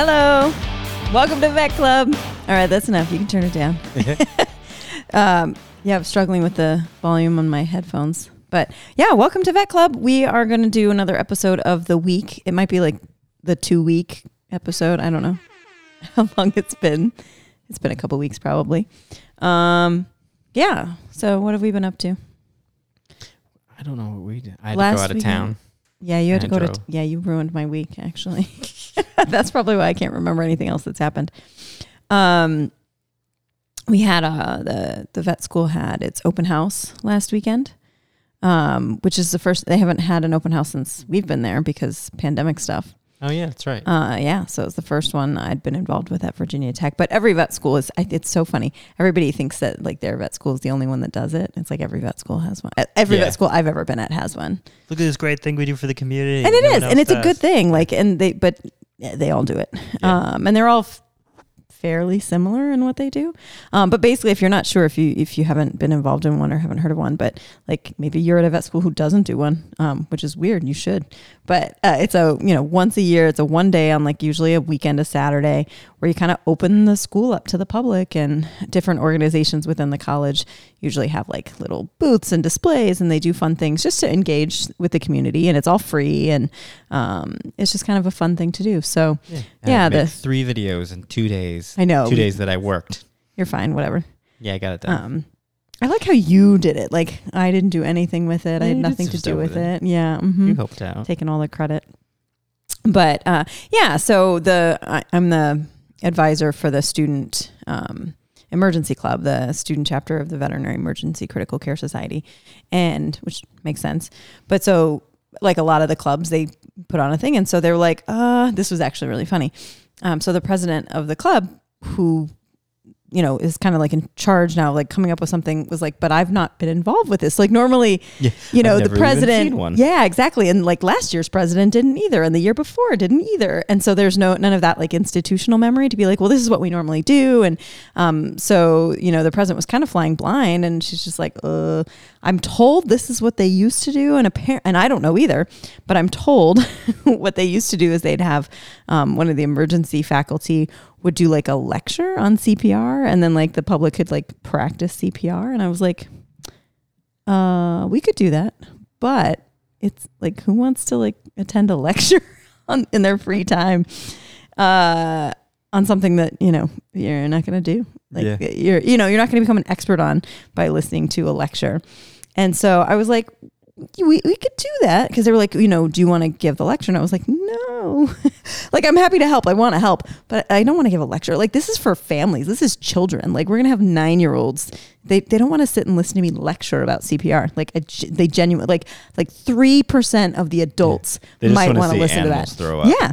Hello. Welcome to Vet Club. All right, that's enough. You can turn it down. um, yeah, I'm struggling with the volume on my headphones. But yeah, welcome to Vet Club. We are going to do another episode of the week. It might be like the two week episode. I don't know how long it's been. It's been a couple weeks probably. Um, yeah. So what have we been up to? I don't know what we did. I had Last to go out of weekend. town. Yeah, you had to go to. Yeah, you ruined my week. Actually, that's probably why I can't remember anything else that's happened. Um, we had uh the the vet school had its open house last weekend, um, which is the first they haven't had an open house since we've been there because pandemic stuff. Oh yeah, that's right. Uh, yeah, so it's the first one I'd been involved with at Virginia Tech. But every vet school is, I- it's so funny. Everybody thinks that like their vet school is the only one that does it. It's like every vet school has one. Every Yeah. vet school I've ever been at has one Look at this great thing we do for the community. and it no is, and it's a good thing. Like, and they, but they all do it, Yeah. um, and they're all f- fairly similar in what they do. Um, but basically, if you're not sure, if you if you haven't been involved in one or haven't heard of one, but like maybe you're at a vet school who doesn't do one, um, which is weird. You should, but uh, it's a you know once a year. It's a one day on like usually a weekend, a Saturday, where you kind of open the school up to the public, and different organizations within the college usually have like little booths and displays, and they do fun things just to engage with the community, and it's all free, and um, it's just kind of a fun thing to do. So yeah, yeah, I the- three videos in two days. I know Two days that I worked. you're fine, whatever. Yeah, I got it done. Um, I like how you did it. Like I didn't do anything with it. I had nothing to do with with it. Yeah. hmm you helped out. taking all the credit. But uh, yeah, so the I, I'm the advisor for the student um, emergency club, the student chapter of the Veterinary Emergency Critical Care Society, and which makes sense. But so like a lot of the clubs, they put on a thing, and so they were like, uh, this was actually really funny. Um, so the president of the club, who you know is kind of like in charge now, like coming up with something, was like, but I've not been involved with this. Like normally, Yeah, you know, the president. Yeah, exactly. And like last year's president didn't either, and the year before didn't either. And so there's no none of that like institutional memory to be like, well, this is what we normally do. And um, so you know, the president was kind of flying blind, and she's just like, uh, I'm told this is what they used to do, and apparent, and I don't know either, but I'm told what they used to do is they'd have um, one of the emergency faculty would do like a lecture on CPR, and then like the public could like practice CPR, and I was like uh we could do that but it's like who wants to like attend a lecture on in their free time uh on something that you know you're not going to do like Yeah. you're you know you're not going to become an expert on by listening to a lecture and so i was like we, we could do that. Because they were like you know do you want to give the lecture? And i was like no. Like i'm happy to help. I want to help but i don't want to give a lecture. Like this is for families. This is children. Like we're gonna have nine year olds they, they don't want to sit and listen to me lecture about cpr like a, they genuinely, like like 3% of the adults just might want to listen to that. throw up. yeah.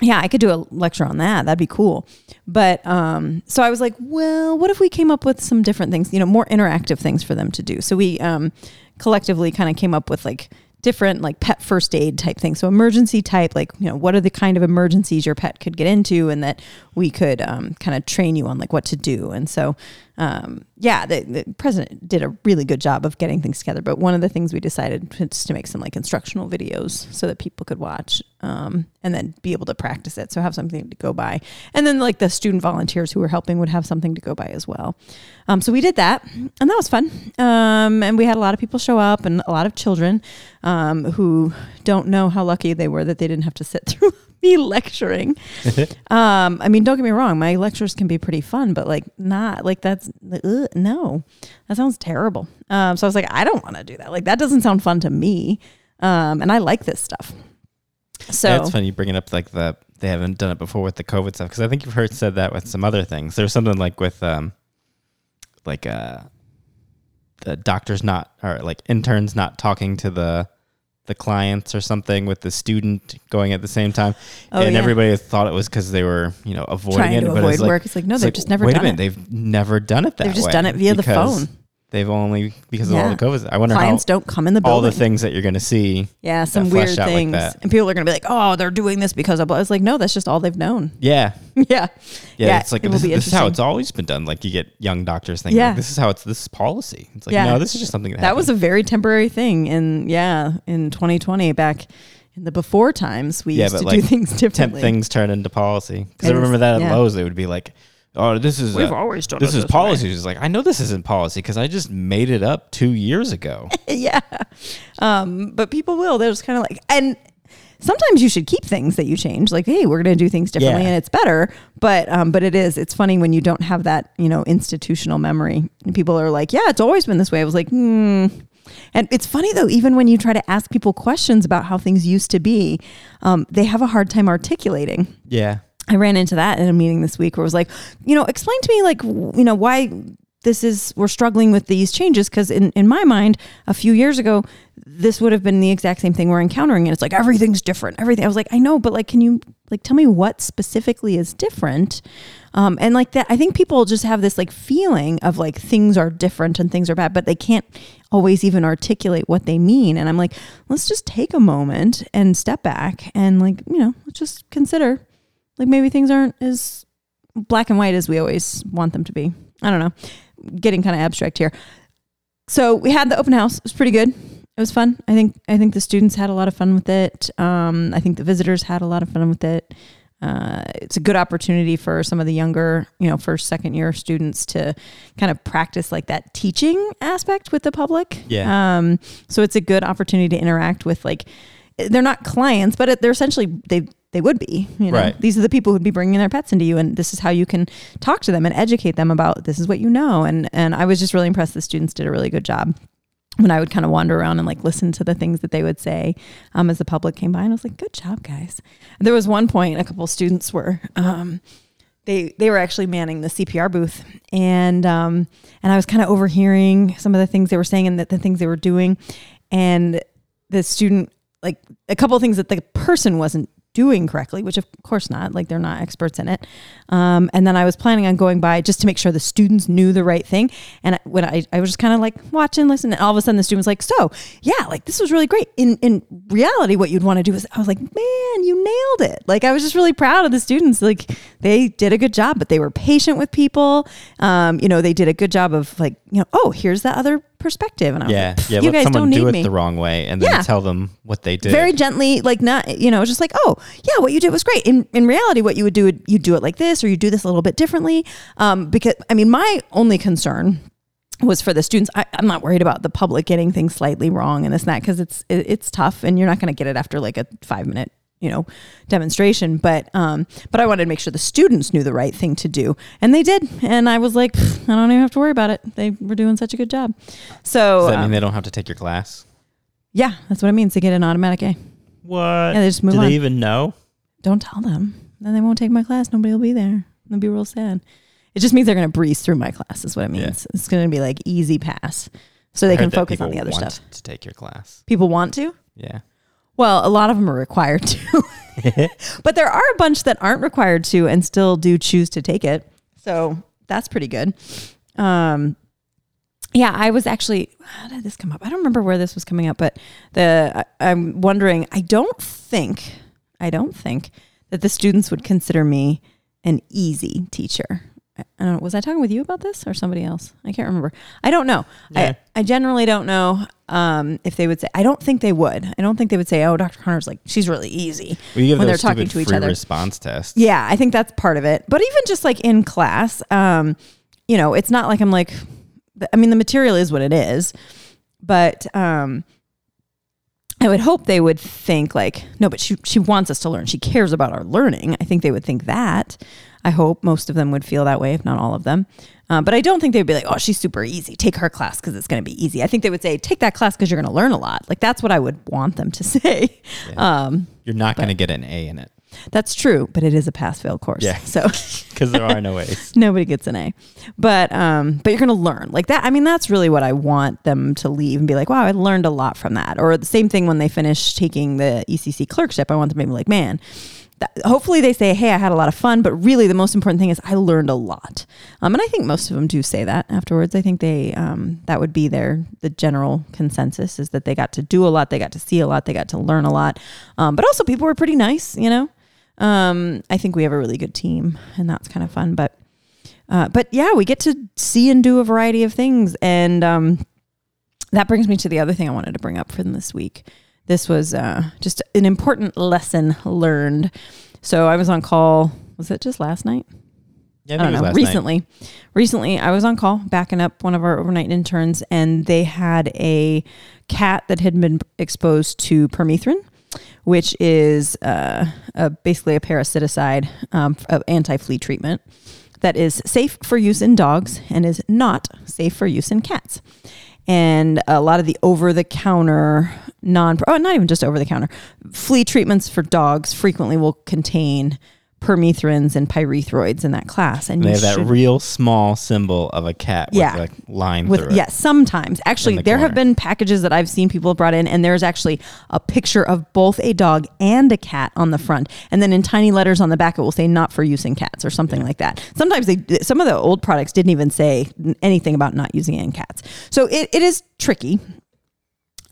Yeah i could do a lecture on that. That'd be cool. But um so i was like well what if we came up with some different things you know more interactive things for them to do? So we um collectively kind of came up with like different like pet first aid type things. So emergency type like you know what are the kind of emergencies your pet could get into and that we could um, kind of train you on like what to do. And so um, yeah the, the president did a really good job of getting things together but one of the things we decided was to make some like instructional videos so that people could watch um, and then be able to practice it so have something to go by. And then like the student volunteers who were helping would have something to go by as well. Um, so we did that and that was fun. Um, and we had a lot of people show up and a lot of children um, who don't know how lucky they were that they didn't have to sit through me lecturing um, I mean, don't get me wrong, my lectures can be pretty fun, but like not like that's no, that sounds terrible. Um, so I was like, I don't want to do that. Like that doesn't sound fun to me. Um, and I like this stuff. So Yeah, it's funny you bring it up like the they haven't done it before with the COVID stuff because I think you've heard said that with some other things. There's something like with um, like uh, the doctors not or like interns not talking to the the clients or something with the student going at the same time, Oh, and yeah. everybody thought it was because they were you know avoiding trying it. to avoid it's like, work. It's like no, it's they've like, just never wait done a minute, it. they've never done it that way. They've just done it via the phone. They've only because of Yeah. all the COVID. I wonder Clients how don't come in the all the things that you're going to see. yeah, some weird out like things, and people are gonna be like, "Oh, they're doing this because of." blah." I was like, "No, that's just all they've known." Yeah, yeah, Yeah, it's like it this, this is how it's always been done. Like you get young doctors thinking, Yeah. like, this is how it's this is policy. It's like Yeah. no, this is just something that, that was a very temporary thing in yeah in 2020 back in the before times we Yeah, used to like, do things Temp differently. things turn into policy. Because I remember that at yeah. Lowe's, they would be like, "Oh, this is We've uh, always done this is this way. policy." It's like I know this isn't policy because I just made it up two years ago. yeah. Um, but people will. They're just kind of like, and sometimes you should keep things that you change. Like, hey, we're going to do things differently, Yeah. and it's better. But um, but it is. It's funny when you don't have that, you know, institutional memory. And people are like, yeah, it's always been this way. I was like, hmm. And it's funny though, even when you try to ask people questions about how things used to be, um, they have a hard time articulating. yeah, I ran into that in a meeting this week where it was like, you know, explain to me like, you know, why this is we're struggling with these changes because in, in my mind a few years ago this would have been the exact same thing we're encountering and it's like everything's different everything i was like i know but like can you like tell me what specifically is different? Um, and like that i think people just have this like feeling of like things are different and things are bad but they can't always even articulate what they mean and i'm like let's just take a moment and step back and like you know let's just consider like maybe things aren't as black and white as we always want them to be. I don't know. Getting kind of abstract here. So we had the open house. It was pretty good. It was fun. I think I think the students had a lot of fun with it. Um, I think the visitors had a lot of fun with it. Uh, it's a good opportunity for some of the younger, you know, first, second year students to kind of practice like that teaching aspect with the public. Yeah. Um, so it's a good opportunity to interact with like, they're not clients, but it- they're essentially they they would be. You know, Right. these are the people who'd be bringing their pets into you, and this is how you can talk to them and educate them about this is what you know. And and I was just really impressed. The students did a really good job. When I would kind of wander around and like listen to the things that they would say um, as the public came by, and I was like, "Good job, guys." There was one point a couple of students were um, they they were actually manning the CPR booth, and um, and I was kind of overhearing some of the things they were saying and the, the things they were doing, and the student like a couple of things that the person wasn't doing correctly, which of course not, like they're not experts in it. Um, and then I was planning on going by just to make sure the students knew the right thing. And when I, I was just kind of like watching, listening, and all of a sudden the student was like, so yeah, like this was really great. In, in reality, what you'd want to do is I was like, man, you nailed it. Like I was just really proud of the students. Like they did a good job, but they were patient with people. Um, you know, they did a good job of like, you know, oh, here's the other perspective. And I was yeah, like, yeah. you Let guys someone don't need do it me the wrong way and then Yeah. tell them what they did. very gently, like not, you know, just like, oh, yeah, what you did was great. In in reality, what you would do, would you do it like this, or you do this a little bit differently. Um, because I mean, my only concern was for the students. I, I'm not worried about the public getting things slightly wrong and this and that because it's it, it's tough, and you're not going to get it after like a five minute you know demonstration but um but i wanted to make sure the students knew the right thing to do and they did and i was like i don't even have to worry about it they were doing such a good job so Does that um, mean they don't have to take your class? yeah that's what it means to get an automatic a What? yeah they just move Do on they even know? don't tell them. Then they won't take my class. Nobody will be there. They'll be real sad. It just means they're going to breeze through my class. Is what it Yeah. means. It's going to be like easy pass, so they I can focus on the other want stuff. To take your class. People want to. Yeah. Well, a lot of them are required to, but there are a bunch that aren't required to and still do choose to take it. So that's pretty good. Um, yeah, I was actually. How did this come up? I don't remember where this was coming up, but the I, I'm wondering. I don't think. I don't think that the students would consider me an easy teacher. I, don't know. Was I talking with you about this or somebody else? I can't remember. I don't know. Yeah. I, I generally don't know um, if they would say. I don't think they would. I don't think they would say, "Oh, Dr. Connor's like she's really easy." Give When they're talking to each other. response test. Yeah, I think that's part of it. But even just like in class, um, you know, it's not like I'm like, I mean, the material is what it is, but um, I would hope they would think like, no, but she she wants us to learn. She cares about our learning. I think they would think that. I hope most of them would feel that way, if not all of them. Um, but I don't think they'd be like, oh, she's super easy. Take her class because it's going to be easy. I think they would say, take that class because you're going to learn a lot. Like that's what I would want them to say. Um, You're not going to get an A in it that's true, but it is a pass fail course. Yeah. So because there are no A's. nobody gets an A. But um, but you're gonna learn like that. I mean, that's really what I want them to leave and be like, wow, I learned a lot from that. Or the same thing when they finish taking the ECC clerkship, I want them to be like, man. That, hopefully they say, "Hey, I had a lot of fun," but really the most important thing is I learned a lot. Um, and I think most of them do say that afterwards. I think they um, that would be their the general consensus is that they got to do a lot, they got to see a lot, they got to learn a lot. Um, but also people were pretty nice, you know. Um, I think we have a really good team, and that's kind of fun. But uh, but yeah, we get to see and do a variety of things, and um, that brings me to the other thing I wanted to bring up for them this week. this was uh, just an important lesson learned. So I was on call. Was it just last night? Yeah, I don't think it was know. last night. Recently, recently I was on call backing up one of our overnight interns, and they had a cat that had been exposed to permethrin, which is uh, a, basically a parasiticide um, of anti-flea treatment that is safe for use in dogs and is not safe for use in cats. And a lot of the over-the-counter non, oh, not even just over-the-counter flea treatments for dogs frequently will contain permethrins and pyrethroids in that class. And They you have that real small symbol of a cat with Yeah. like line with through it. yeah sometimes actually the there have been packages that i've seen people brought in and there's actually a picture of both a dog and a cat on the front and then in tiny letters on the back it will say not for use in cats or something like that sometimes they some of the old products didn't even say anything about not using it in cats so it, it is tricky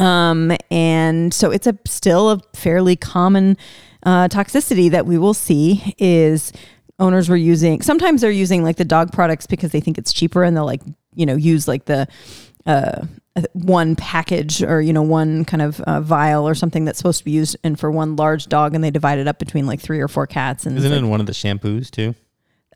um, and so it's a still a fairly common uh, toxicity that we will see is owners were using sometimes they're using like the dog products because they think it's cheaper and they'll like you know use like the uh, one package or you know one kind of uh, vial or something that's supposed to be used and for one large dog and they divide it up between like three or four cats and Isn't it in one of the shampoos too?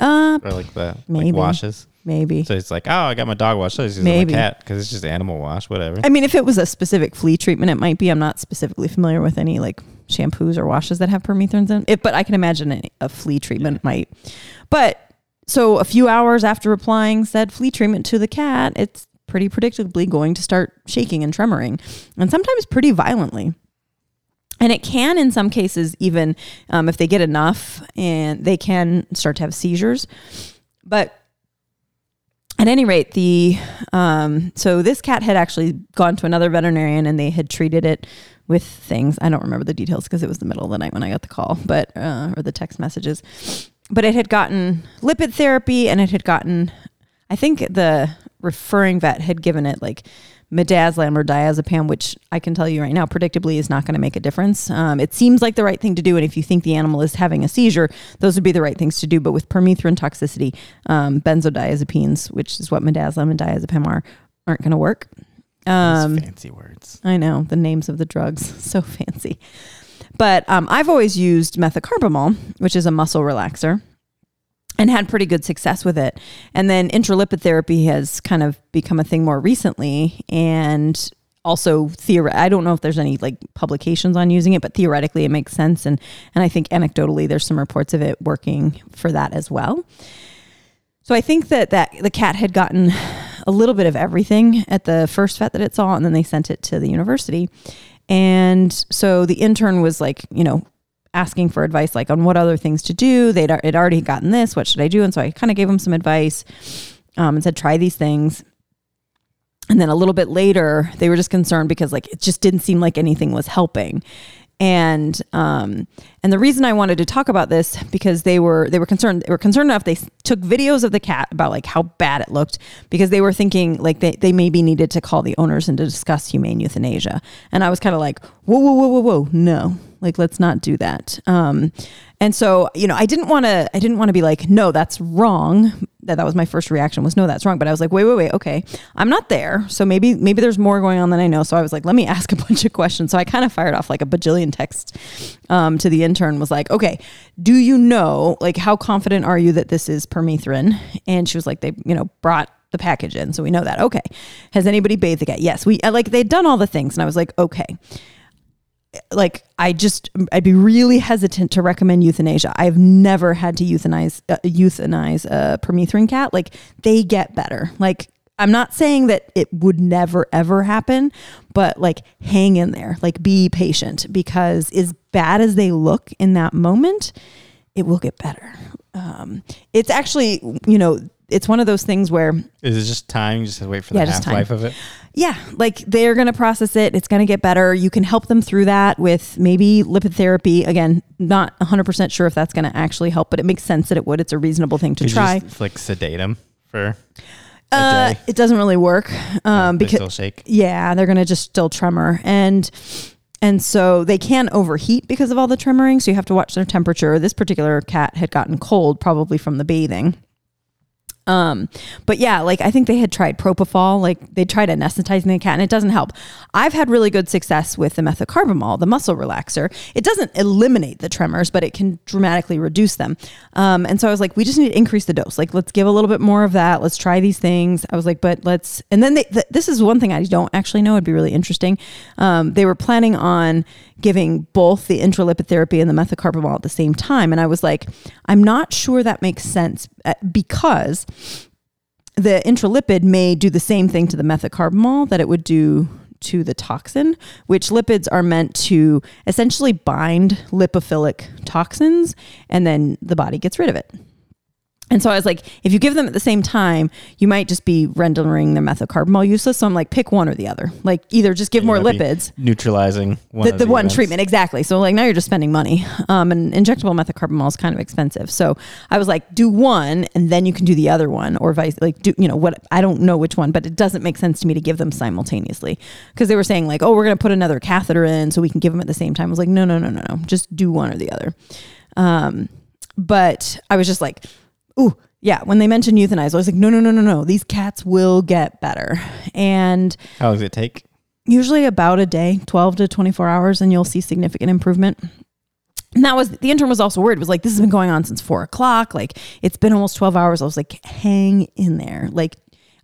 uh Or like the Maybe. like washes? maybe So it's like, oh, I got my dog wash. So it's Maybe. my cat because it's just animal wash, whatever. I mean, if it was a specific flea treatment, it might be. I'm not specifically familiar with any like shampoos or washes that have permethrins in it, but I can imagine a, flea treatment might. But so a few hours after applying said flea treatment to the cat, it's pretty predictably going to start shaking and tremoring, and sometimes pretty violently. And it can, in some cases, even um, if they get enough, and they can start to have seizures. But at any rate, the um, so this cat had actually gone to another veterinarian and they had treated it with things. I don't remember the details because it was the middle of the night when I got the call, but uh, or the text messages. But it had gotten lipid therapy and it had gotten, I think the referring vet had given it like midazolam or diazepam, which I can tell you right now, predictably is not going to make a difference. Um, it seems like the right thing to do, and if you think the animal is having a seizure, those would be the right things to do. But with permethrin toxicity, um, benzodiazepines, which is what midazolam and diazepam are, aren't going to work. Those Um, fancy words. I know the names of the drugs, so fancy. But um, I've always used methocarbamol, which is a muscle relaxer, and had pretty good success with it. And then intralipid therapy has kind of become a thing more recently, and also theoret- I don't know if there's any like publications on using it, but theoretically it makes sense, and and I think anecdotally there's some reports of it working for that as well. So I think that that the cat had gotten a little bit of everything at the first vet that it saw, and then they sent it to the university. And so the intern was like, you know, asking for advice, like on what other things to do. They'd it already gotten this. What should I do? And so I kind of gave him some advice um, and said, try these things. And then a little bit later, they were just concerned because like it just didn't seem like anything was helping. And um, and the reason I wanted to talk about this because they were they were concerned they were concerned enough they took videos of the cat about like how bad it looked because they were thinking like they, they maybe needed to call the owners and to discuss humane euthanasia. And I was kind of like whoa whoa whoa whoa whoa no. Like let's not do that. Um, and so you know I didn't want to I didn't want to be like no that's wrong that that was my first reaction was no that's wrong. But I was like wait wait wait okay. I'm not there. So maybe maybe there's more going on than I know. So I was like let me ask a bunch of questions. So I kind of fired off like a bajillion texts um, to the intern was like okay do you know like how confident are you that this is permethrin? And she was like they you know brought the package in so we know that. Okay. Has anybody bathed the cat yes we uh, like they'd done all the things. And I was like okay like I just I'd be really hesitant to recommend euthanasia. I've never had to euthanize uh, euthanize a permethrin cat. Like they get better. Like I'm not saying that it would never ever happen, but like hang in there. Like be patient because as bad as they look in that moment, it will get better. Um, it's actually you know it's one of those things where Is it just time? You just have to wait for Yeah, the half life of it. Yeah, like they're going to process it. It's going to get better. You can help them through that with maybe lipid therapy. Again, not 100% sure if that's going to actually help, but it makes sense that it would. It's a reasonable thing to you try. just, like sedate them for a Uh, day. it doesn't really work um, because still shake. yeah, they're going to just still tremor and and so they can overheat because of all the tremoring. So you have to watch their temperature. This particular cat had gotten cold, probably from the bathing. Um, but yeah, like I think they had tried propofol, like they tried anesthetizing the cat, and it doesn't help. I've had really good success with the methocarbamol, the muscle relaxer. It doesn't eliminate the tremors, but it can dramatically reduce them. Um, and so I was like, we just need to increase the dose. Like, let's give a little bit more of that. Let's try these things. I was like, but let's. And then they, th- this is one thing I don't actually know. It'd be really interesting. Um, they were planning on giving both the intralipid therapy and the methocarbamol at the same time, and I was like, I'm not sure that makes sense uh, because the intralipid may do the same thing to the methocarbamol that it would do to the toxin, which lipids are meant to essentially bind lipophilic toxins and then the body gets rid of it. And so I was like, if you give them at the same time, you might just be rendering the methocarbamol useless. So I'm like, pick one or the other. Like either just give You more lipids. neutralizing one the, of the one events. treatment. Exactly. So like now you're just spending money. Um, and injectable methocarbamol is kind of expensive. So i was like do one and then you can do the other one or vice like do you know what i don't know which one but it doesn't make sense to me to give them simultaneously. Because they were saying like oh we're going to put another catheter in so we can give them at the same time. I was like no no no no no. Just do one or the other. Um, but i was just like ooh yeah when they mentioned euthanize i was like no no no no no these cats will get better. And How long does it take? usually about a day 12 to 24 hours and you'll see significant improvement. And that was the intern was also worried it was like this has been going on since four o'clock like it's been almost 12 hours. I was like hang in there. Like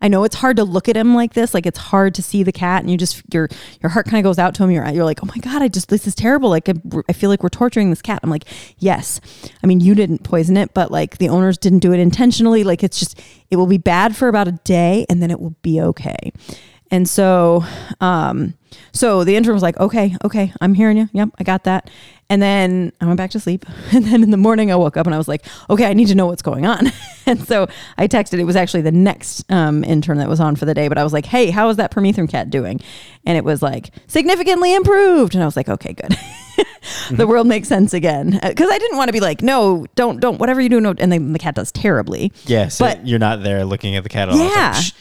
i know it's hard to look at him like this like it's hard to see the cat and you just your your heart kind of goes out to him you're, you're like oh my god i just this is terrible like I, I feel like we're torturing this cat. I'm like yes. I mean you didn't poison it but like the owners didn't do it intentionally like it's just it will be bad for about a day and then it will be okay and so, um, so the intern was like, okay, okay, I'm hearing you. Yep, I got that. And then I went back to sleep. And then in the morning, I woke up and I was like, okay, I need to know what's going on. and so I texted, it was actually the next um, intern that was on for the day, but I was like, hey, how is that permethrin cat doing? And it was like, significantly improved. And I was like, okay, good. the world makes sense again. Because I didn't want to be like, no, don't, don't, whatever you do. No. And then the cat does terribly. Yeah, so But- you're not there looking at the cat. All. Yeah. Psh,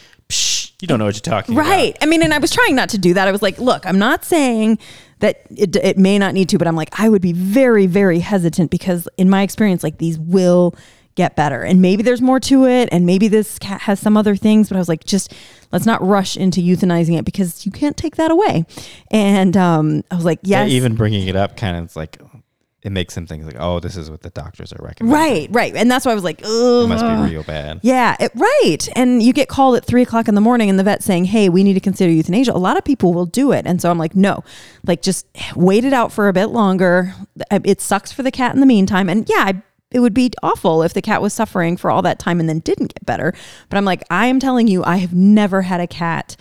you don't know what you're talking about. Right. I mean, and I was trying not to do that. I was like, look, I'm not saying that it, it may not need to, but I'm like, I would be very, very hesitant because in my experience, like these will get better. And maybe there's more to it. And maybe this cat has some other things, but I was like, just let's not rush into euthanizing it because you can't take that away. And um, I was like, Yeah, yes. even bringing it up kind of like it makes them think like, oh, this is what the doctors are recommending. right, right. And that's why I was like, It must be real bad. Yeah, it, right. And you get called at three o'clock in the morning, and the vet saying, "Hey, we need to consider euthanasia." A lot of people will do it, and so I'm like, no, like just wait it out for a bit longer. Uh, it sucks for the cat in the meantime, and yeah, I, it would be awful if the cat was suffering for all that time and then didn't get better. But I'm like, I am telling you, I have never had a cat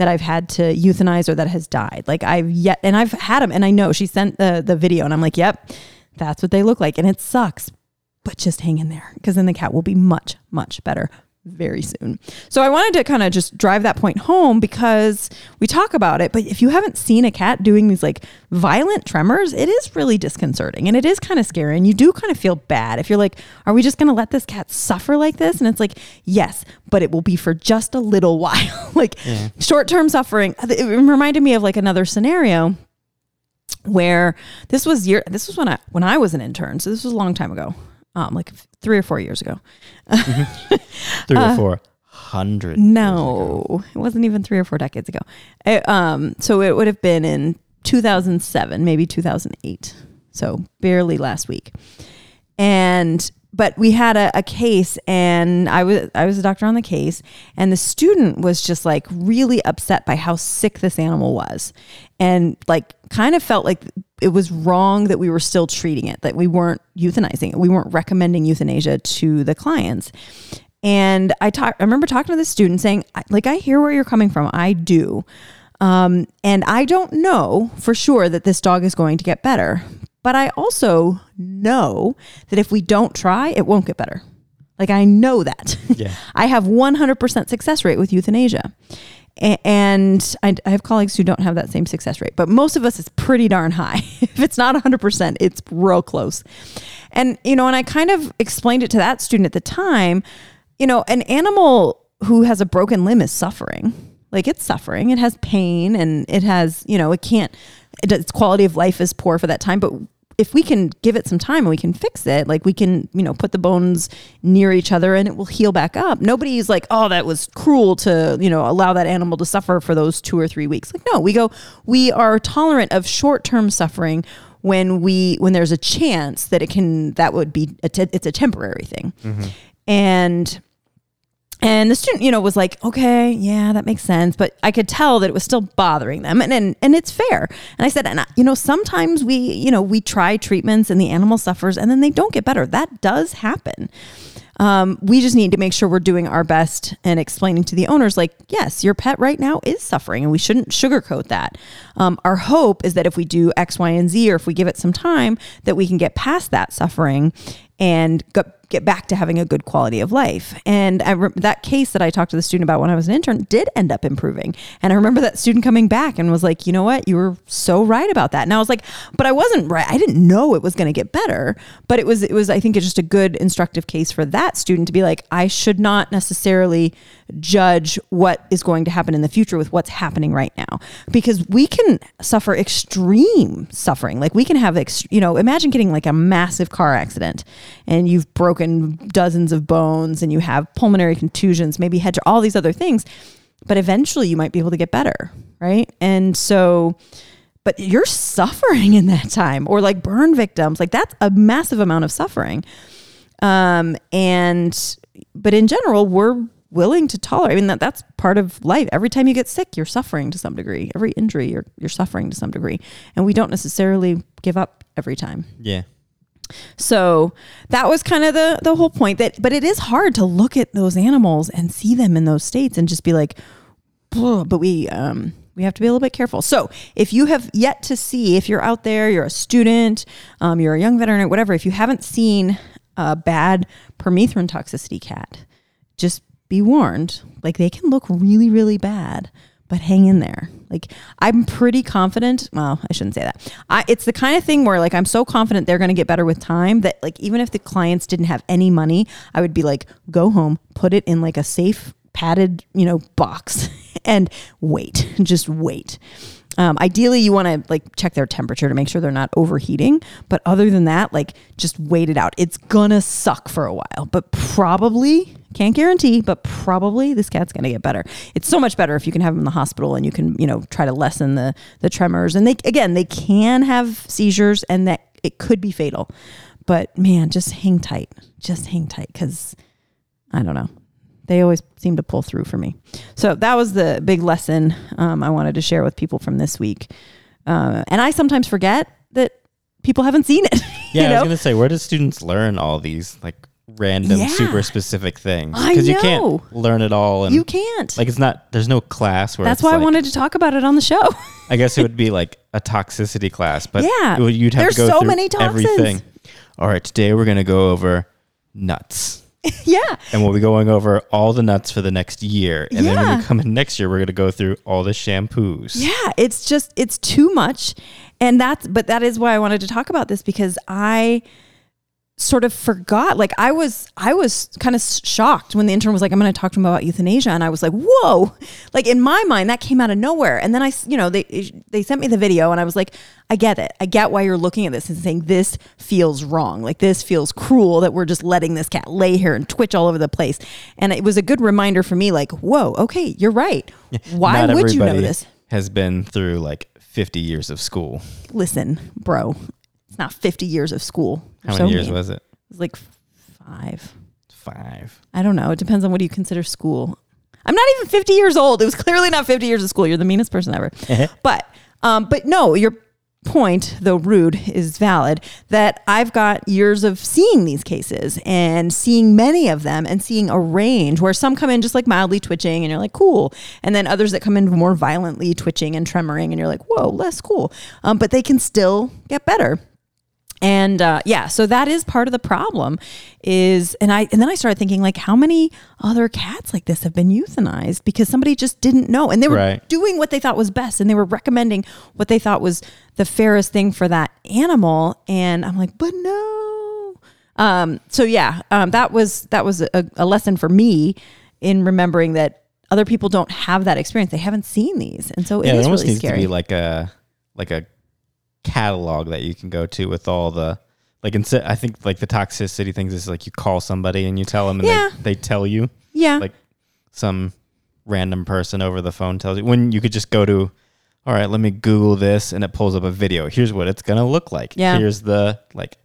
that I've had to euthanize or that has died. Like I've yet, and I've had them, and I know she sent the the video, and I'm like, yep, that's what they look like, and it sucks but just hang in there because then the cat will be much, much better very soon. So I wanted to kind of just drive that point home because we talk about it, but if you haven't seen a cat doing these like violent tremors, it is really disconcerting and it is kind of scary. And you do kind of feel bad if you're like, are we just going to let this cat suffer like this? And it's like, yes, but it will be for just a little while. like short term suffering. Uh, it reminded me of like another scenario where this was year this was when I when I was an intern. So this was a long time ago. Um like 3 or 4 years ago. Three or four hundred. Uh, No, it wasn't even 3 or 4 decades ago. It, um so it would have been in 2007, maybe 2008. So barely last week. And but we had a, a case and I was I was a doctor on the case and the student was just like really upset by how sick this animal was and like kind of felt like it was wrong that we were still treating it that we weren't euthanizing it we weren't recommending euthanasia to the clients and I talk, I remember talking to the student saying like I hear where you're coming from I do um, and I don't know for sure that this dog is going to get better. But I also know that if we don't try, it won't get better. Like I know that. Yeah. I have 100% success rate with euthanasia. And I have colleagues who don't have that same success rate, but most of us is pretty darn high. if it's not 100%, it's real close. And, you know, and I kind of explained it to that student at the time, you know, an animal who has a broken limb is suffering. Like it's suffering. It has pain and it has, you know, it can't, it, its quality of life is poor for that time. But if we can give it some time and we can fix it, like we can, you know, put the bones near each other and it will heal back up. Nobody's like, oh, that was cruel to, you know, allow that animal to suffer for those two or three weeks. Like, no, we go, we are tolerant of short term suffering when we when there's a chance that it can that would be a te- it's a temporary thing mm-hmm. and and the student you know was like okay yeah that makes sense. But i could tell that it was still bothering them. And and, and it's fair. And i said and I, you know sometimes we you know we try treatments and the animal suffers and then they don't get better. That does happen. Um, we just need to make sure we're doing our best and explaining to the owners, like, yes, your pet right now is suffering, and we shouldn't sugarcoat that. Um, our hope is that if we do X, Y, and Z, or if we give it some time, that we can get past that suffering and get back to having a good quality of life. And I re- that case that I talked to the student about when I was an intern did end up improving. And I remember that student coming back and was like, you know what, you were so right about that. And I was like, but I wasn't right. I didn't know it was going to get better. But it was, it was, I think it's just a good instructive case for that student to be like, I should not necessarily judge what is going to happen in the future with what's happening right now. Because we can suffer extreme suffering. Like we can have ex- you know imagine getting like a massive car accident and you've broken dozens of bones and you have pulmonary contusions maybe head to all these other things but eventually you might be able to get better right? And so but you're suffering in that time or like burn victims. Like that's a massive amount of suffering. Um and but in general we're willing to tolerate. I mean, that that's part of life. Every time you get sick, you're suffering to some degree. Every injury, you're you're suffering to some degree, and we don't necessarily give up every time. Yeah. So that was kind of the the whole point. That, but it is hard to look at those animals and see them in those states and just be like, but we um we have to be a little bit careful. So if you have yet to see, if you're out there, you're a student, um, you're a young veterinarian, whatever, if you haven't seen a bad permethrin toxicity cat, just be warned. Like they can look really, really bad, but hang in there. Like I'm pretty confident. Well, I shouldn't say that. I, it's the kind of thing where like I'm so confident they're going to get better with time that like even if the clients didn't have any money, I would be like, go home, put it in like a safe padded, you know, box and wait. Just wait. Um, ideally, you want to like check their temperature to make sure they're not overheating. But other than that, like just wait it out. It's gonna suck for a while, but probably can't guarantee, but probably this cat's gonna get better. It's so much better if you can have them in the hospital and you can you know try to lessen the the tremors. And they again they can have seizures and that it could be fatal. But man, just hang tight. Just hang tight because I don't know they always seem to pull through for me. So that was the big lesson um, I wanted to share with people from this week. Uh, and I sometimes forget that people haven't seen it. Yeah, you I was gonna say, where do students learn all these like random, Yeah. super specific things? Because you can't learn it all, and you can't. like it's not. There's no class where. That's why I wanted to talk about it on the show. I guess it would be like a toxicity class, but Yeah. would- you'd have There's to go so through many toxins. everything. All right, today we're gonna go over nuts, yeah. and we'll be going over all the nuts for the next year, and then when we come in next year, we're gonna go through all the shampoos. Yeah, it's just it's too much. And that's but that is why I wanted to talk about this because I sort of forgot like I was I was kind of shocked when the intern was like I'm going to talk to him about euthanasia and I was like whoa. Like in my mind that came out of nowhere. And then i you know they eh, they sent me the video and I was like I get it. I get why you're looking at this and saying this feels wrong. Like this feels cruel that we're just letting this cat lay here and twitch all over the place. And it was a good reminder for me like whoa okay you're right. Why would you know this? Has been through like 50 years of school. listen, bro, it's not 50 years of school. How many years mean. was it? It was like five. Five. I don't know. It depends on what you consider school. I'm not even 50 years old. It was clearly not 50 years of school. You're the meanest person ever. but, um, but no, your point, though rude, is valid. That I've got years of seeing these cases and seeing many of them and seeing a range where some come in just like mildly twitching and you're like cool, and then others that come in more violently twitching and tremoring and you're like whoa, less cool. Um, but they can still get better. And uh, yeah, so that is part of the problem. Is and I and then I started thinking like, how many other cats like this have been euthanized because somebody just didn't know, and they were Right. doing what they thought was best, and they were recommending what they thought was the fairest thing for that animal. And I'm like, but no. Um, so yeah, um, that was that was a, a lesson for me in remembering that other people don't have that experience. They haven't seen these, and so it yeah, is there almost really needs scary. to be like a like a catalog that you can go to with all the like instead I think like the toxicity things is like you call somebody and you tell them and Yeah. they, they tell you Yeah. like some random person over the phone tells you when you could just go to all right let me google this and it pulls up a video here's what it's going to look like Yeah. here's the like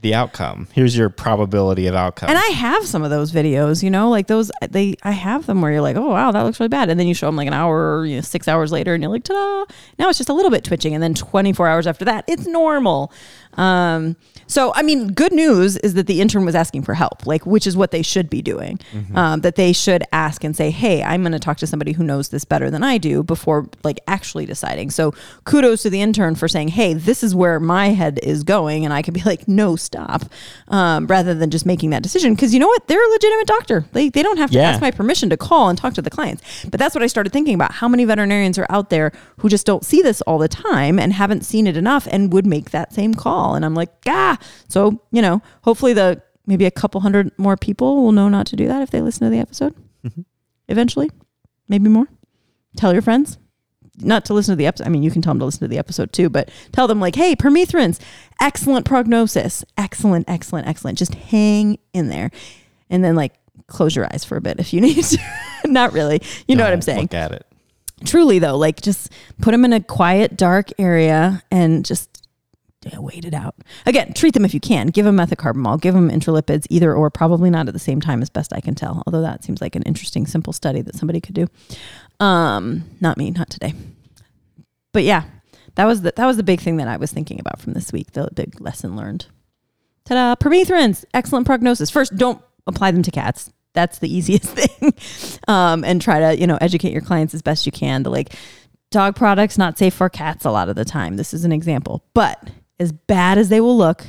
the outcome here's your probability of outcome And I have some of those videos, you know, like those, they, I have them where you're like, oh, wow, that looks really bad. And then you show them like an hour, you know, six hours later and you're like, ta da. Now it's just a little bit twitching. And then 24 hours after that, it's normal. Um, so, I mean, good news is that the intern was asking for help, like, which is what they should be doing. Um, that they should ask and say, hey, I'm going to talk to somebody who knows this better than I do before like actually deciding. So, kudos to the intern for saying, hey, this is where my head is going. And I could be like, no, stop, um, rather than just making that decision. Cause you know what? They're a legitimate doctor. They, they don't have to Yeah. ask my permission to call and talk to the clients. But that's what I started thinking about. How many veterinarians are out there who just don't see this all the time and haven't seen it enough and would make that same call? And I'm like, ah. So, you know, hopefully the maybe a couple hundred more people will know not to do that if they listen to the episode eventually. Maybe more. Tell your friends. Not to listen to the episode. I mean, you can tell them to listen to the episode too, but tell them like, hey, permethrins, excellent prognosis. Excellent, excellent, excellent. Just hang in there. And then like close your eyes for a bit if you need to. Not really. You know what I'm saying? look at it Truly though, like just put them in a quiet, dark area and just wait it out. Again, treat them if you can. Give them methocarbamol, give them intralipids, either or, probably not at the same time, as best I can tell. Although that seems like an interesting, simple study that somebody could do. Um, not me, not today. But yeah, that was the that was the big thing that I was thinking about from this week. The big lesson learned. Ta-da! Permethrins, excellent prognosis. First, don't apply them to cats. That's the easiest thing. um, and try to you know educate your clients as best you can. To like dog products not safe for cats a lot of the time. This is an example, but as bad as they will look,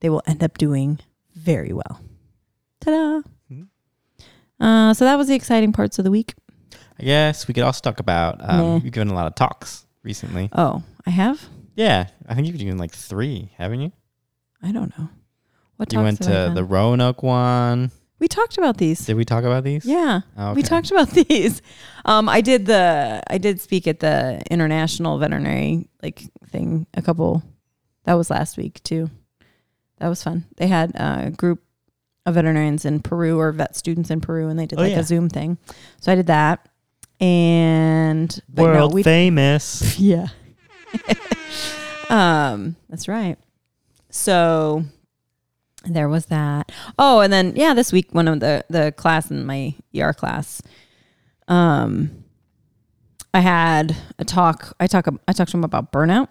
they will end up doing very well. Ta-da! Uh, so that was the exciting parts of the week. i guess we could also talk about um, Nah. you've given a lot of talks recently Oh, I have. yeah i think you've given like three haven't you I don't know. What you talks went to the roanoke one We talked about these. did we talk about these Yeah. Oh, We talked about these. Um, I did the I did speak at the international veterinary like thing a couple that was last week too. That was fun. They had a group of veterinarians in Peru or vet students in Peru and they did Oh, like yeah. a Zoom thing. So I did that. And but no, World we famous. yeah. um, that's right. So there was that. Oh, and then yeah, this week one of the the class in my ER class, um, I had a talk. I talk. I talked to him about burnout.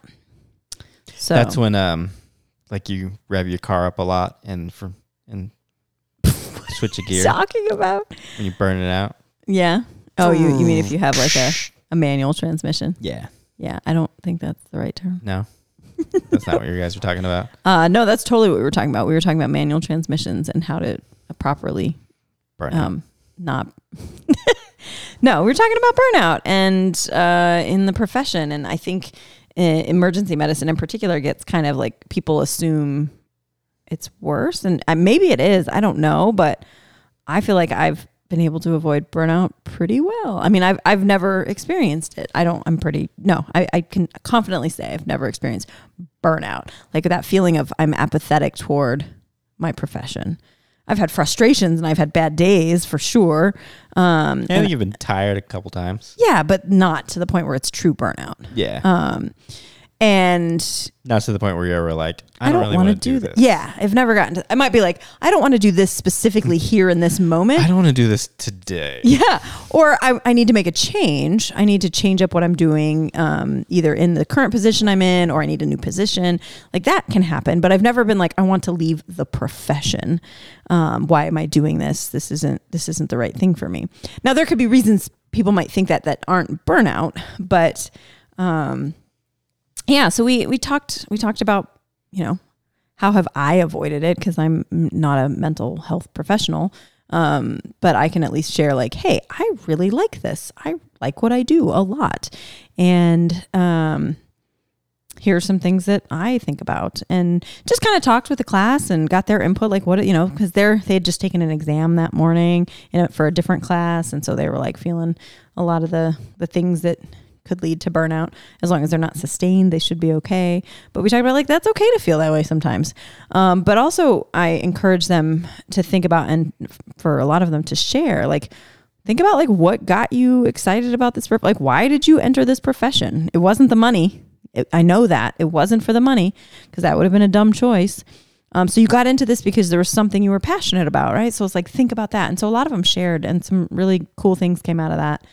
So that's when um like you rev your car up a lot and from and switch a gear talking about. when you burn it out Yeah. Oh, you you mean if you have like a a manual transmission? yeah Yeah, I don't think that's the right term. no that's not what you guys were talking about Uh, no, that's totally what we were talking about. We were talking about manual transmissions and how to properly burn out. um, not. no, we were talking about burnout and uh, in the profession, and I think emergency medicine in particular gets kind of like people assume it's worse, and uh, maybe it is. I don't know, but I feel like I've been able to avoid burnout pretty well. I mean, I've I've never experienced it. I don't. I'm pretty no. I, I can confidently say I've never experienced burnout. Like that feeling of I'm apathetic toward my profession. I've had frustrations and I've had bad days for sure. Um, and- think you've been tired a couple times. yeah, but not to the point where it's true burnout. Yeah. Um, and Not to the point where you were like, I, I don't, don't, really want to do this. this. Yeah, I've never gotten to. I might be like, I don't want to do this specifically here in this moment. I don't want to do this today. Yeah. Or I, I need to make a change. I need to change up what I'm doing, um, either in the current position I'm in or I need a new position. Like that can happen. But I've never been like, I want to leave the profession. Um, why am I doing this? This isn't this isn't the right thing for me. Now there could be reasons people might think that that aren't burnout, but um, yeah. So we we talked we talked about you know how have I avoided it because I'm not a mental health professional. Um, but I can at least share like, hey, I really like this. I like what I do a lot. And um here are some things that I think about and just kind of talked with the class and got their input like what you know because they're they had just taken an exam that morning in for a different class and so they were like feeling a lot of the the things that could lead to burnout. As long as they're not sustained, they should be okay. But we talked about like that's okay to feel that way sometimes. Um, but also, I encourage them to think about and for a lot of them to share. Like think about like what got you excited about this like why did you enter this profession? It wasn't the money. It, i know that. It wasn't for the money because that would have been a dumb choice. Um, so you got into this because there was something you were passionate about right? So it's like think about that. And so a lot of them shared and some really cool things came out of that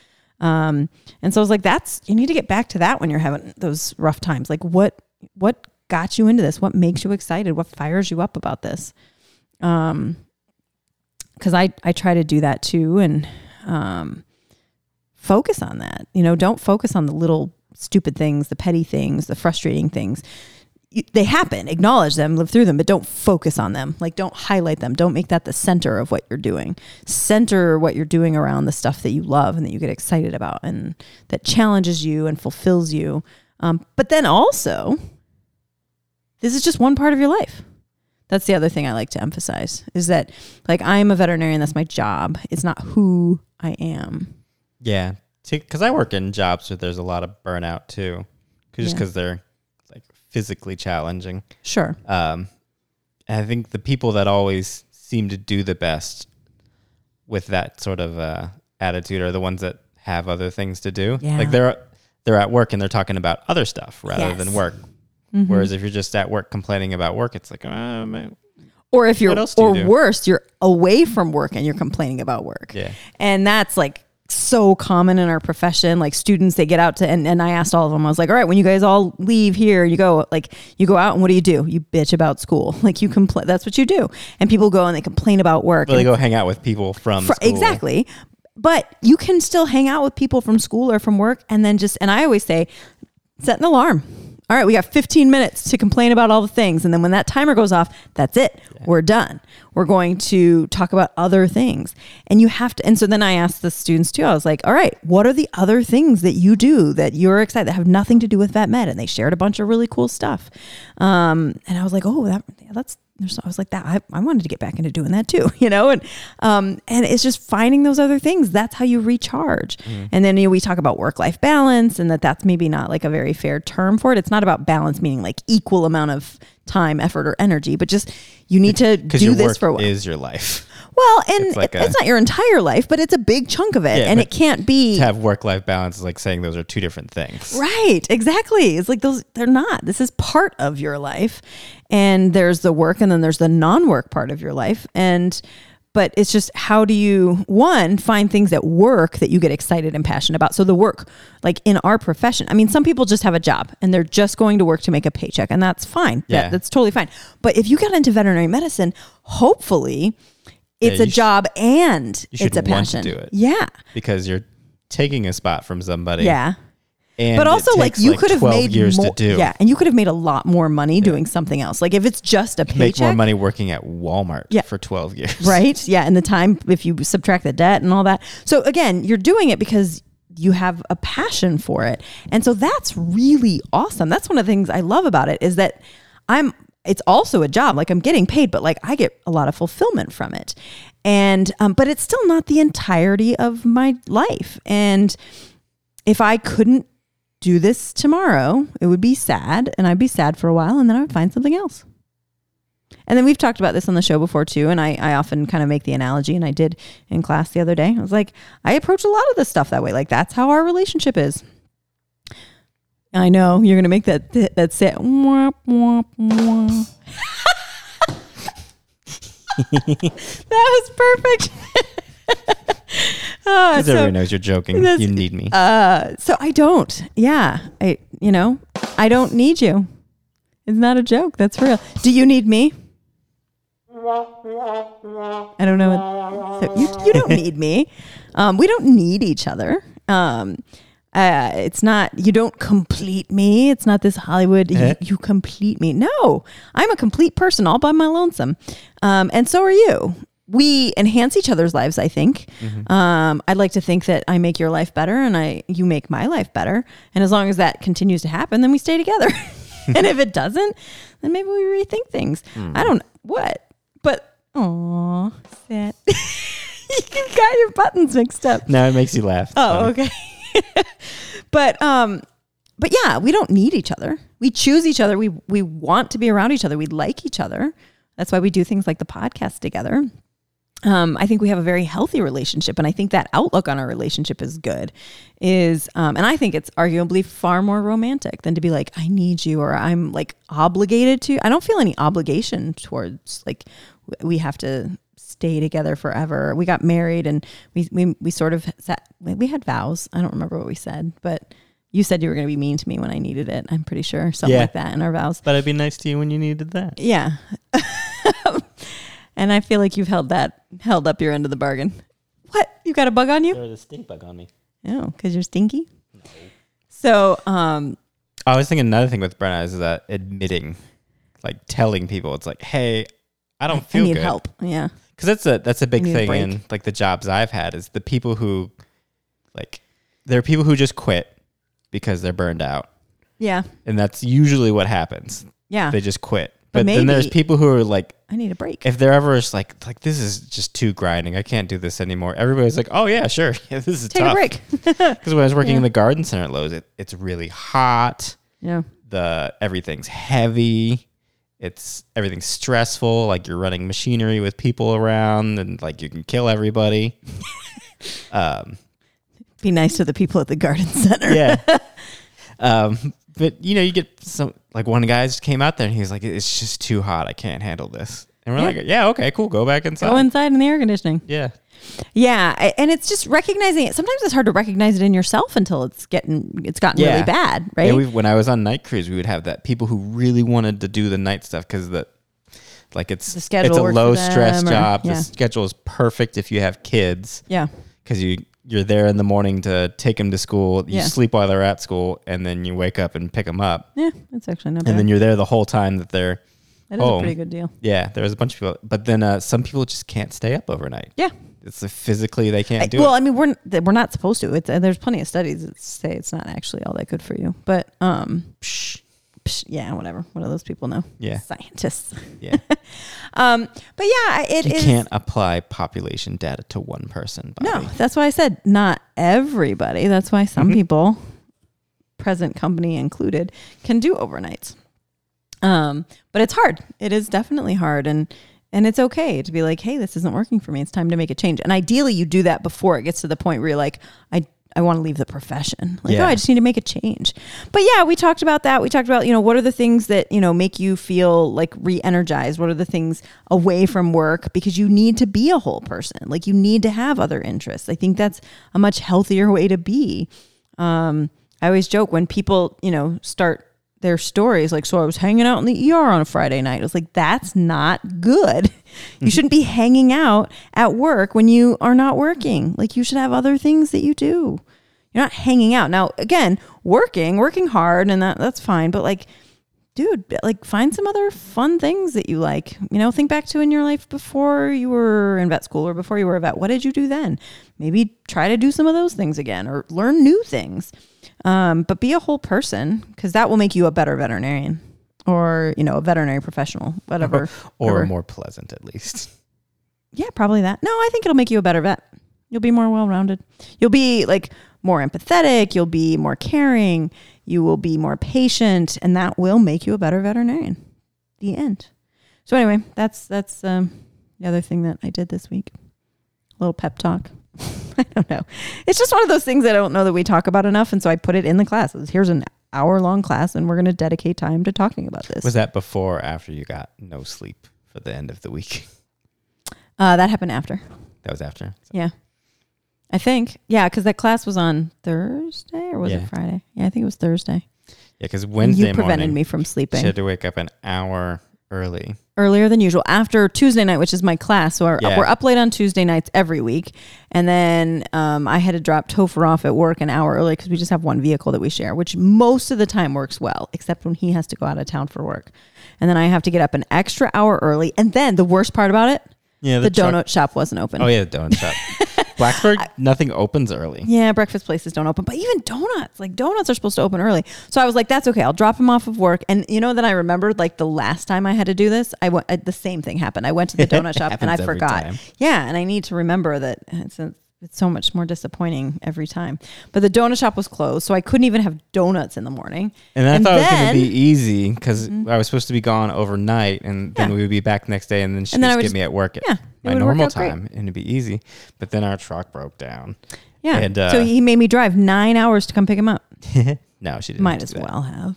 um, and so I was like that's you need to get back to that when you're having those rough times like what what got you into this what makes you excited what fires you up about this um because I, I try to do that too and um, focus on that. You know, don't focus on the little stupid things, the petty things, the frustrating things. They happen, acknowledge them, live through them, but don't focus on them. Like, don't highlight them. Don't make that the center of what you're doing. Center what you're doing around the stuff that you love and that you get excited about and that challenges you and fulfills you. Um, but then also, this is just one part of your life. That's the other thing I like to emphasize is that, like, I'm a veterinarian. That's my job. It's not who I am. Yeah, because I work in jobs where there's a lot of burnout too, 'cause- just Yeah. because they're physically challenging. Sure. Um, I think the people that always seem to do the best with that sort of uh, attitude are the ones that have other things to do. Yeah. Like they're they're at work and they're talking about other stuff rather than Yes. work. Mhm. Whereas if you're just at work complaining about work, it's like, uh, man. or if you're, What else do you or do? worse, you're away from work and you're complaining about work. yeah, And that's like so common in our profession. Like students, they get out to, and, and I asked all of them, I was like, all right, when you guys all leave here, you go, like, you go out and what do you do? You bitch about school. Like you complain, that's what you do. And people go and they complain about work. well, they go hang out with people from Fr- school. exactly. But you can still hang out with people from school or from work and then just, and I always say, set an alarm. All right, we got 15 minutes to complain about all the things. And then when that timer goes off, that's it. We're done. We're going to talk about other things. And you have to, and so then I asked the students too, I was like, all right, what are the other things that you do that you're excited that have nothing to do with vet med? And they shared a bunch of really cool stuff. Um, and I was like, oh, that, that's, there's, I was like that. I, I wanted to get back into doing that too, you know, and um, and it's just finding those other things. That's how you recharge. And then you know, we talk about work life balance, and that that's maybe not like a very fair term for it. It's not about balance, meaning like equal amount of time, effort, or energy, but just you need to do this work for a while. is your life. Well, and it's like it's a- not your entire life, but it's a big chunk of it, Yeah, and it can't be to have work life balance is like saying those are two different things. Right, exactly. It's like those they're not. This is part of your life. And there's the work and then there's the non-work part of your life. And but it's just how do you one find things at work that you get excited and passionate about. So the work like in our profession. I mean some people just have a job and they're just going to work to make a paycheck and that's fine. Yeah. That, that's totally fine. But if you got into veterinary medicine, hopefully it's you a sh- job and you it's a want to passion. do it. Yeah. because you're taking a spot from somebody. Yeah. and but also like you could have made years more, to do. yeah and you could have made a lot more money doing something else like if it's just a make more money working at Walmart Yeah. for 12 years. right yeah and the time if you subtract the debt and all that so again you're doing it because you have a passion for it and so that's really awesome that's one of the things i love about it is that i'm it's also a job like i'm getting paid but like i get a lot of fulfillment from it and um, but it's still not the entirety of my life and if I couldn't do this tomorrow, it would be sad and I'd be sad for a while and then I would find something else. And then we've talked about this on the show before too. And I, I often kind of make the analogy, and I did in class the other day. I was like, I approach a lot of this stuff that way. Like, that's how our relationship is. I know you're going to make that, that, that sit. Wah, wah, wah. that was perfect. Ah, Because so- everyone knows you're joking. You need me. uh, so I don't. Yeah, I. You know, I don't need you. It's not a joke. That's real. Do you need me? I don't know. What, so you, you don't need me. Um, we don't need each other. Um, uh, it's not. You don't complete me. It's not this Hollywood. You, Eh? you complete me. No, I'm a complete person all by my lonesome. Um, and so are you. We enhance each other's lives. I think. Um, I'd like to think that I make your life better, and I you make my life better. And as long as that continues to happen, then we stay together. and if it doesn't, then maybe we rethink things. I don't what, but oh, sad. you got your buttons mixed up. no, it makes you laugh. It's Oh, funny. okay. but um but yeah, we don't need each other. We choose each other. We we want to be around each other. We like each other. That's why we do things like the podcast together. Um, I think we have a very healthy relationship, and I think that outlook on our relationship is good. Is um, and I think it's arguably far more romantic than to be like, I need you or I'm like obligated to. I don't feel any obligation towards like we have to stay together forever. We got married and we we we sort of sat, we had vows. I don't remember what we said, but you said you were going to be mean to me when I needed it. I'm pretty sure something Yeah. like that in our vows. But I'd be nice to you when you needed that. Yeah. and I feel like you've held that held up your end of the bargain. What? You got a bug on you? There was a stink bug on me. Oh, because you're stinky. So, um, I was thinking another thing with Brenna is that admitting, like telling people, it's like, hey, I don't I feel need good. help. Yeah. because that's a that's a big a thing break. in like the jobs I've had is the people who like there are people who just quit because they're burned out, Yeah. and that's usually what happens. Yeah. They just quit. But But, then there's people who are like, I need a break. if they're ever just like like this is just too grinding, I can't do this anymore. Everybody's like, oh yeah, sure, yeah, this is Take tough. a break. Because when I was working Yeah. in the garden center at Lowe's, it, it's really hot. yeah. the everything's heavy it's everything's stressful like you're running machinery with people around and like you can kill everybody. Um Be nice to the people at the garden center. yeah. Um but you know you get some like one guy just came out there and he was like it's just too hot. I can't handle this. And we're Yeah. like yeah okay cool. Go back inside. Go inside in the air conditioning. yeah Yeah, and it's just recognizing it. Sometimes it's hard to recognize it in yourself until it's getting it's gotten Yeah. really bad, right? Yeah, when I was on night crews, we would have that people who really wanted to do the night stuff because the like it's The schedule it's a low stress or- job. yeah. The schedule is perfect if you have kids yeah, because you you're there in the morning to take them to school. You Yeah. sleep while they're at school, and then you wake up and pick them up, yeah, that's actually not bad. and then you're there the whole time that they're. that is a pretty good deal. Yeah, there was a bunch of people, but then uh, some people just can't stay up overnight. Yeah. It's physically they can't I- do well, it. I mean, we're we're not supposed to. It's, uh, there's plenty of studies that say it's not actually all that good for you. But um, psh, psh, yeah, whatever. What do those people know? Yeah. scientists. Yeah, Um, but yeah, it you is- can't apply population data to one person. No, that's why I said not everybody. That's why some Mhm. people, present company included, can do overnights. Um, but it's hard. It is definitely hard, and and it's okay to be like, hey, this isn't working for me. It's time to make a change. And ideally, you do that before it gets to the point where you're like, I. I want to leave the profession. Like, Yeah. oh, I just need to make a change. But yeah, we talked about that. We talked about, you know, what are the things that, you know, make you feel like re energized? What are the things away from work? Because you need to be a whole person. Like, you need to have other interests. I think that's a much healthier way to be. Um, I always joke when people, you know, start their stories like, so I was hanging out in the ER on a Friday night. it was like, that's not good. You shouldn't be hanging out at work when you are not working. Like, you should have other things that you do. You're not hanging out. Now, again, working, working hard, and that that's fine. But like, dude, like find some other fun things that you like. You know, think back to in your life before you were in vet school or before you were a vet. What did you do then? Maybe try to do some of those things again or learn new things. Um, but be a whole person because that will make you a better veterinarian or you know a veterinary professional, whatever. or whatever. more pleasant at least. Yeah, probably that. No, I think it'll make you a better vet. You'll be more well rounded. You'll be like more empathetic. You'll be more caring. You will be more patient, and that will make you a better veterinarian. The end. So anyway, that's that's um, the other thing that I did this week. A little pep talk. I don't know. It's just one of those things I don't know that we talk about enough, and so I put it in the classes. Here's an hour long class, and we're going to dedicate time to talking about this. Was that before or after you got no sleep for the end of the week? uh, that happened after. That was after. Yeah. I think. Yeah, because that class was on Thursday or was Yeah. it Friday? Yeah, I think it was Thursday. Yeah, because And Wednesday you prevented morning me from sleeping. she had to wake up an hour early. Earlier than usual after Tuesday night, which is my class. So our, Yeah. we're up late on Tuesday nights every week. And then um, I had to drop Topher off at work an hour early because we just have one vehicle that we share, which most of the time works well, except when he has to go out of town for work. And then I have to get up an extra hour early. And then the worst part about it, Yeah, the, donut shop wasn't open. Oh yeah, the donut shop. Blacksburg, nothing opens early. Yeah, breakfast places don't open, but even donuts, like donuts are supposed to open early. So I was like, that's okay. I'll drop him off of work. And you know, then I remembered like the last time I had to do this, I went, uh, the same thing happened. I went to the donut shop and I forgot. time. Yeah. And I need to remember that uh, since it's so much more disappointing every time. But the donut shop was closed, so I couldn't even have donuts in the morning. And I And thought it was going to be easy because Mhm. I was supposed to be gone overnight, and then Yeah. we would be back next day, and then she'd And then just get just- me at work at Yeah, my normal out great. time, and it'd be easy. But then our truck broke down. Yeah. And, uh, so he made me drive nine hours to come pick him up. no, she didn't. Might as well have.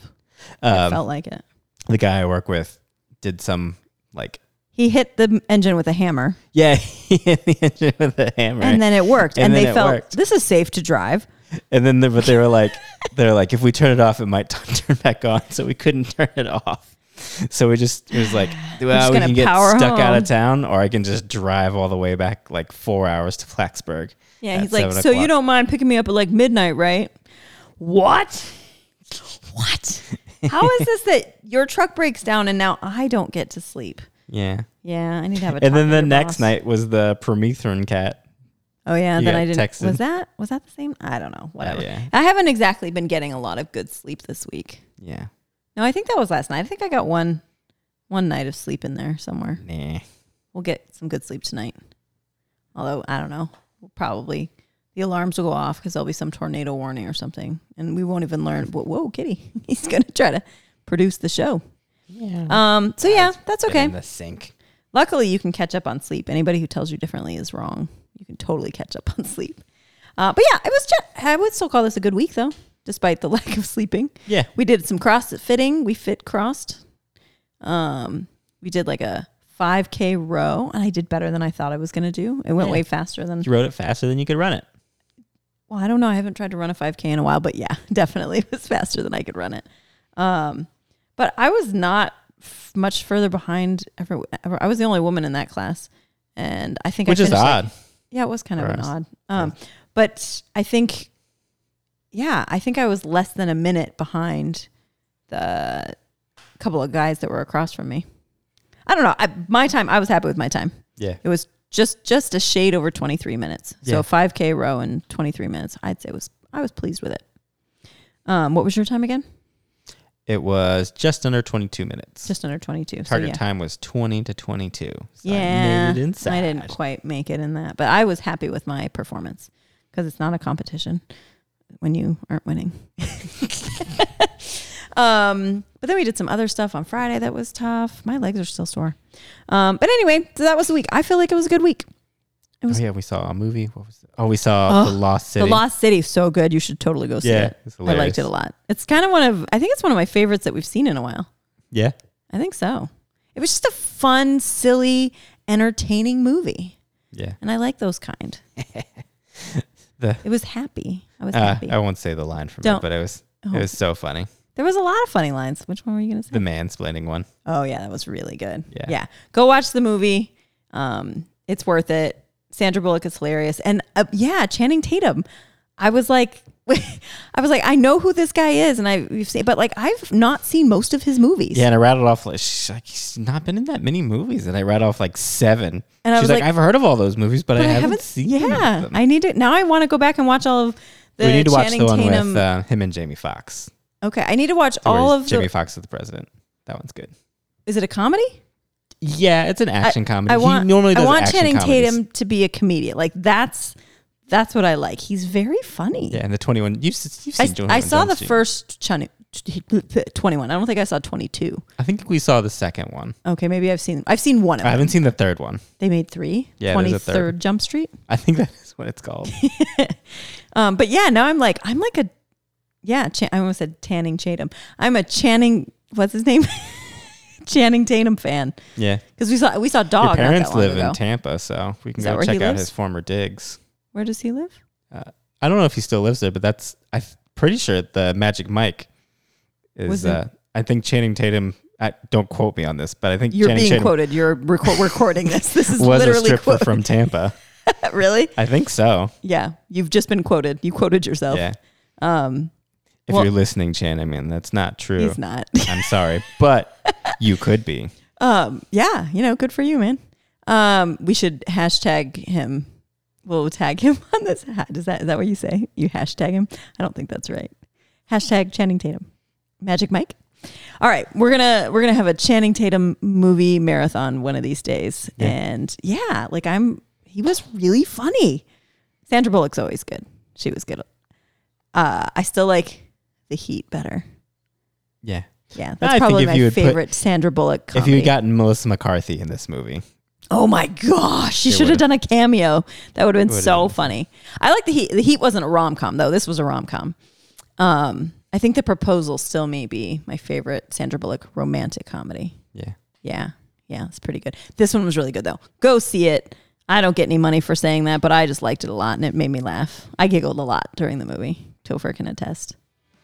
Um, felt like it. the guy I work with did some like He hit the engine with a hammer, yeah, he hit the engine with a hammer, and then it worked. And And, they felt worked. this is safe to drive. And then, the, but they were like, they're like, if we turn it off, it might t- turn back on. So we couldn't turn it off. So we just it was like, well, we can get stuck out of town, or I can just drive all the way back like four hours to Blacksburg. Yeah, he's like, so you don't mind picking me up at like midnight, right? What? What? How is this that your truck breaks down and now I don't get to sleep? Yeah. Yeah, I need to have a. And then the next night was the permethrin cat. Oh yeah, you then got I didn't. texted. Was that was that the same? I don't know. Uh, whatever. yeah. I haven't exactly been getting a lot of good sleep this week. Yeah. No, I think that was last night. I think I got one one night of sleep in there somewhere. Nah. We'll get some good sleep tonight. Although I don't know, we'll probably the alarms will go off because there'll be some tornado warning or something, and we won't even learn. Whoa, whoa Kitty, he's gonna try to produce the show. Yeah. Um. So yeah, that's okay. In the sink. Luckily, you can catch up on sleep. Anybody who tells you differently is wrong. You can totally catch up on sleep. Uh, but yeah, it was. Just, I would still call this a good week though, despite the lack of sleeping. Yeah. We did some cross fitting. We fit crossed. Um, we did like a 5K row, and I did better than I thought I was going to do. It went Yeah. way faster than. You wrote it faster than you could run it. Well, I don't know. I haven't tried to run a 5K in a while, but yeah, definitely it was faster than I could run it. Um, but I was not f- much further behind. Ever, ever. I was the only woman in that class, and I think Which I is finished, like- odd. yeah, it was kind of an odd. Um, but I think, yeah, I think I was less than a minute behind the couple of guys that were across from me. I don't know. I, my time, I was happy with my time. Yeah. It was just just a shade over 23 minutes. Yeah. So 5K row in 23 minutes. I'd say was I was pleased with it. Um, what was your time again? It was just under 22 minutes. Just under 22. Target so yeah. time was 20 to 22. So Yeah, I inside. I didn't quite make it in that, but I was happy with my performance because it's not a competition when you aren't winning. um, but then we did some other stuff on Friday that was tough. My legs are still sore. Um, but anyway, so that was the week. I feel like it was a good week. It was oh yeah, we saw a movie. What was it? Oh, we saw Oh, The Lost City. The Lost City, so good. You should totally go see Yeah, it. I liked it a lot. It's kind of one of I think it's one of my favorites that we've seen in a while. Yeah. I think so. It was just a fun, silly, entertaining movie. Yeah. And I like those kind. The It was happy. I was uh, happy. I won't say the line from Don't. it, but it was Oh. it was so funny. There was a lot of funny lines. Which one were you going to say? The mansplaining one. oh yeah, that was really good. Yeah. Yeah. Go watch the movie. Um, it's worth it. Sandra Bullock is hilarious. And uh, yeah, Channing Tatum. I was like I was like, I know who this guy is, and I we've seen, but like I've not seen most of his movies. Yeah, and I rattled off like she's like he's not been in that many movies, and I rattled off like seven. And I she's was like, like- I've heard of all those movies, but, but I, haven't, seen. any of Yeah, them. I need to now. I want to go back and watch all of the we need to watch Channing the one Tatum. with uh, him and Jamie Foxx. okay, I need to watch all of Jamie the. Foxx is the president. That one's good. Is it a comedy? Yeah, it's an action comedy. I want. he normally does I want Channing comedies. Tatum to be a comedian. Like that's that's what I like. He's very funny. Yeah, and the twenty one. You've, you've I, seen. 21 I saw the Jump first Chun- 21. I don't think I saw 22. I think we saw the second one. Okay, maybe I've seen I've seen one of I them. haven't seen the third one. They made 3. Yeah, there's a 23rd third. Jump Street. I think that is what it's called. Um but yeah, now I'm like I'm like a yeah, I almost said Tanning Tatum. I'm a Channing what's his name? Channing Tatum fan yeah, cuz we saw we saw Dog your parents live ago. in Tampa, so we can go check out his former digs. Where does he live? I don't know if he still lives there, but that's I'm pretty sure the Magic Mike is. Uh, I think Channing Tatum. I, don't quote me on this, but I think You're Channing being Tatum quoted. You're reco- recording this. This is was a literally stripper quoted. from Tampa. really? I think so. Yeah, you've just been quoted. You quoted yourself. Yeah. Um, If Well- you're listening, Chan, I mean that's not true. he's not. I'm sorry, but you could be. Um, yeah, you know, good for you, man. Um, we should hashtag him. We'll tag him on this. Does that is that what you say? You hashtag him? I don't think that's right. Hashtag Channing Tatum, Magic Mike. All right, we're gonna we're gonna have a Channing Tatum movie marathon one of these days, Yeah. and yeah, like I'm. He was really funny. Sandra Bullock's always good. She was good. Uh, I still like The Heat better. Yeah. Yeah, that's think probably my had put- favorite Sandra Bullock If you had gotten Melissa McCarthy in this movie, oh my gosh, she should have done a cameo. That would have been so been funny. I like The Heat. The Heat wasn't a rom com though. This was a rom com. Um, I think The Proposal still may be my favorite Sandra Bullock romantic comedy. yeah. Yeah. Yeah, it's pretty good. This one was really good though. Go see it. I don't get any money for saying that, but I just liked it a lot and it made me laugh. I giggled a lot during the movie. Topher can attest.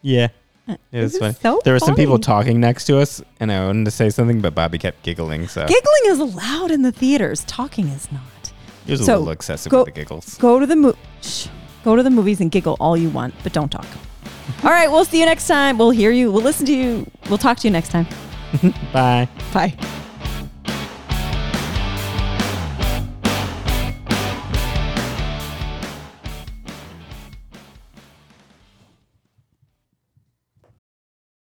Yeah. Uh, it This was funny. so there were some people talking next to us, and I wanted to say something, but Bobby kept giggling, so Giggling is allowed in the theaters. Talking is not. it was a little excessive go- with the giggles. Go to the mo- shh. go to the movies and giggle all you want, but don't talk. all right, we'll see you next time. We'll hear you. We'll listen to you. We'll talk to you next time. Bye. Bye.